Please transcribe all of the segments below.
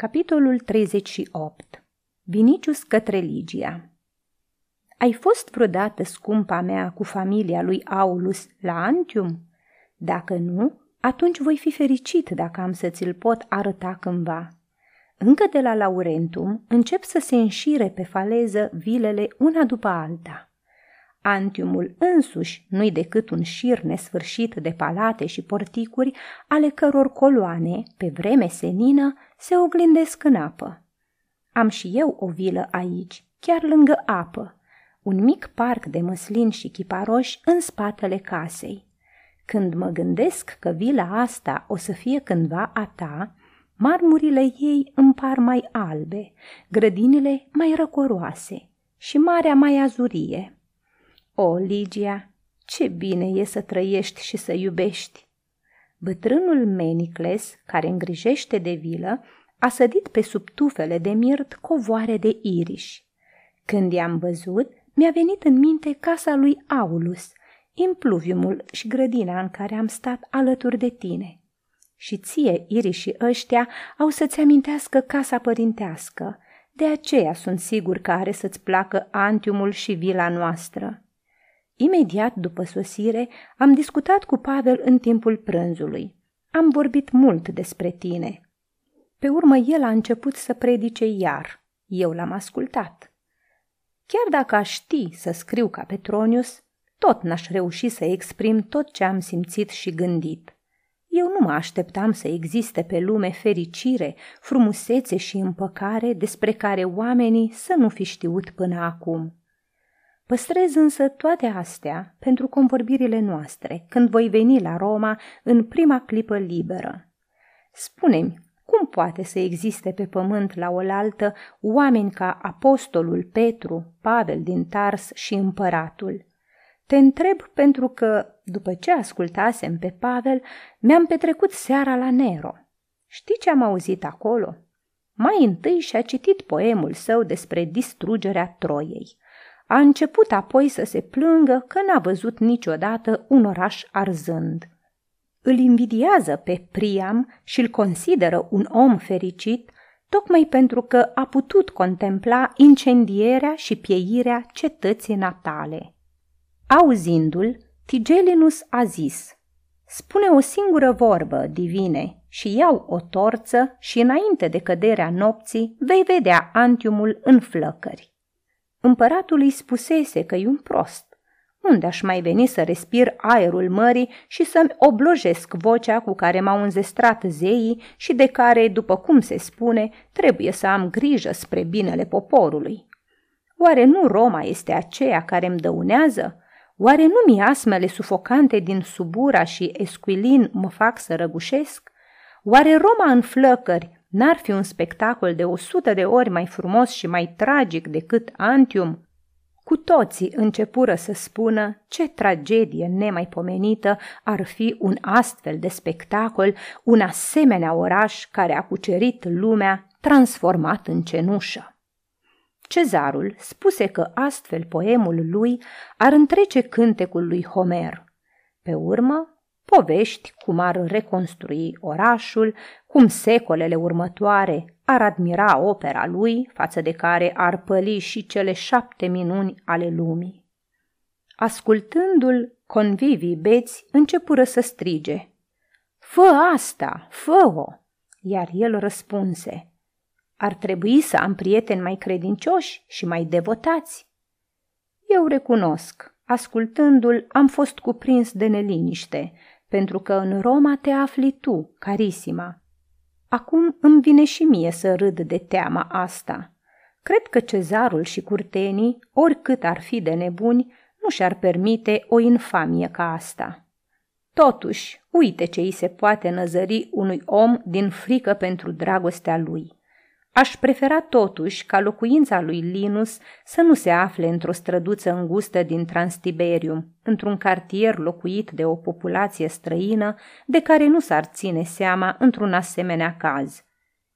Capitolul 38 Vinicius către Ligia Ai fost vreodată scumpa mea cu familia lui Aulus la Antium? Dacă nu, atunci voi fi fericit dacă am să ți-l pot arăta cândva. Încă de la Laurentum încep să se înșire pe faleză vilele una după alta. Antiumul însuși nu-i decât un șir nesfârșit de palate și porticuri, ale căror coloane, pe vreme senină, se oglindesc în apă. Am și eu o vilă aici, chiar lângă apă, un mic parc de măslin și chiparoși în spatele casei. Când mă gândesc că vila asta o să fie cândva a ta, marmurile ei îmi par mai albe, grădinile mai răcoroase și marea mai azurie. O, Ligia, ce bine e să trăiești și să iubești! Bătrânul Menicles, care îngrijește de vilă, a sădit pe sub tufele de mirt covoare de iriși. Când i-am văzut, mi-a venit în minte casa lui Aulus, impluviumul și grădina în care am stat alături de tine. Și ție, irișii ăștia, au să-ți amintească casa părintească, de aceea sunt sigur că are să-ți placă antiumul și vila noastră. Imediat după sosire, am discutat cu Pavel în timpul prânzului. Am vorbit mult despre tine. Pe urmă el a început să predice iar. Eu l-am ascultat. Chiar dacă aș ști să scriu ca Petronius, tot n-aș reuși să exprim tot ce am simțit și gândit. Eu nu mă așteptam să existe pe lume fericire, frumusețe și împăcare despre care oamenii să nu fi știut până acum. Păstrez însă toate astea pentru convorbirile noastre, când voi veni la Roma în prima clipă liberă. Spune-mi, cum poate să existe pe pământ la oaltă oameni ca apostolul Petru, Pavel din Tars și împăratul? Te întreb pentru că, după ce ascultasem pe Pavel, mi-am petrecut seara la Nero. Știi ce am auzit acolo? Mai întâi și-a citit poemul său despre distrugerea Troiei – a început apoi să se plângă că n-a văzut niciodată un oraș arzând. Îl invidiază pe Priam și îl consideră un om fericit tocmai pentru că a putut contempla incendierea și pieirea cetății natale. Auzindu-l, Tigelinus a zis, Spune o singură vorbă, divine, și iau o torță și înainte de căderea nopții vei vedea antiumul în flăcări. Împăratul îi spusese că e un prost. Unde aș mai veni să respir aerul mării și să-mi oblojesc vocea cu care m-au înzestrat zeii și de care, după cum se spune, trebuie să am grijă spre binele poporului? Oare nu Roma este aceea care îmi dăunează? Oare nu miasmele sufocante din Subura și Esquilin mă fac să răgușesc? Oare Roma în flăcări N-ar fi un spectacol de o sută de ori mai frumos și mai tragic decât Antium? Cu toții începură să spună ce tragedie nemaipomenită ar fi un astfel de spectacol, un asemenea oraș care a cucerit lumea, transformat în cenușă. Cezarul spuse că astfel poemul lui ar întrece cântecul lui Homer. Pe urmă, povești cum ar reconstrui orașul, cum secolele următoare ar admira opera lui, față de care ar păli și cele șapte minuni ale lumii. Ascultându-l, convivii beți începură să strige. Fă asta, fă-o! Iar el răspunse. Ar trebui să am prieteni mai credincioși și mai devotați. Eu recunosc, ascultându-l, am fost cuprins de neliniște, pentru că în Roma te afli tu, Carisima. Acum îmi vine și mie să râd de teama asta. Cred că cezarul și curtenii, oricât ar fi de nebuni, nu și-ar permite o infamie ca asta. Totuși, uite ce îi se poate năzări unui om din frică pentru dragostea lui. Aș prefera totuși ca locuința lui Linus să nu se afle într-o străduță îngustă din Transtiberium, într-un cartier locuit de o populație străină de care nu s-ar ține seama într-un asemenea caz.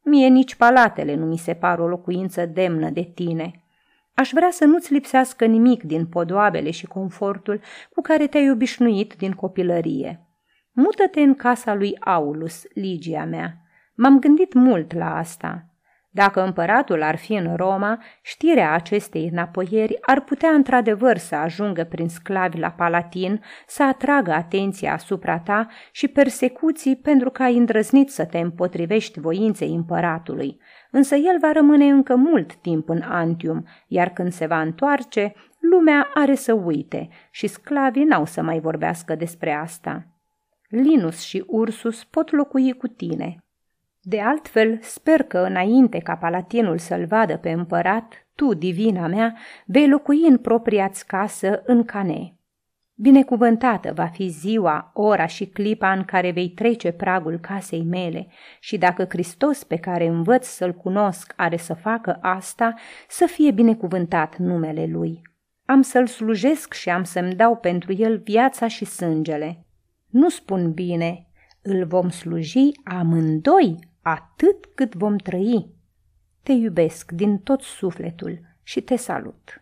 Mie nici palatele nu mi se par o locuință demnă de tine. Aș vrea să nu-ți lipsească nimic din podoabele și confortul cu care te-ai obișnuit din copilărie. Mută-te în casa lui Aulus, Ligia mea. M-am gândit mult la asta – Dacă împăratul ar fi în Roma, știrea acestei înapoieri ar putea într-adevăr să ajungă prin sclavi la Palatin, să atragă atenția asupra ta și persecuții pentru că ai îndrăznit să te împotrivești voinței împăratului. Însă el va rămâne încă mult timp în Antium, iar când se va întoarce, lumea are să uite și sclavii n-au să mai vorbească despre asta. Linus și Ursus pot locui cu tine. De altfel, sper că înainte ca palatinul să-l vadă pe împărat, tu, divina mea, vei locui în propria-ți casă în cane. Binecuvântată va fi ziua, ora și clipa în care vei trece pragul casei mele și dacă Hristos pe care învăț să-l cunosc are să facă asta, să fie binecuvântat numele Lui. Am să-l slujesc și am să-mi dau pentru el viața și sângele. Nu spun bine, îl vom sluji amândoi atât cât vom trăi. Te iubesc din tot sufletul și te salut.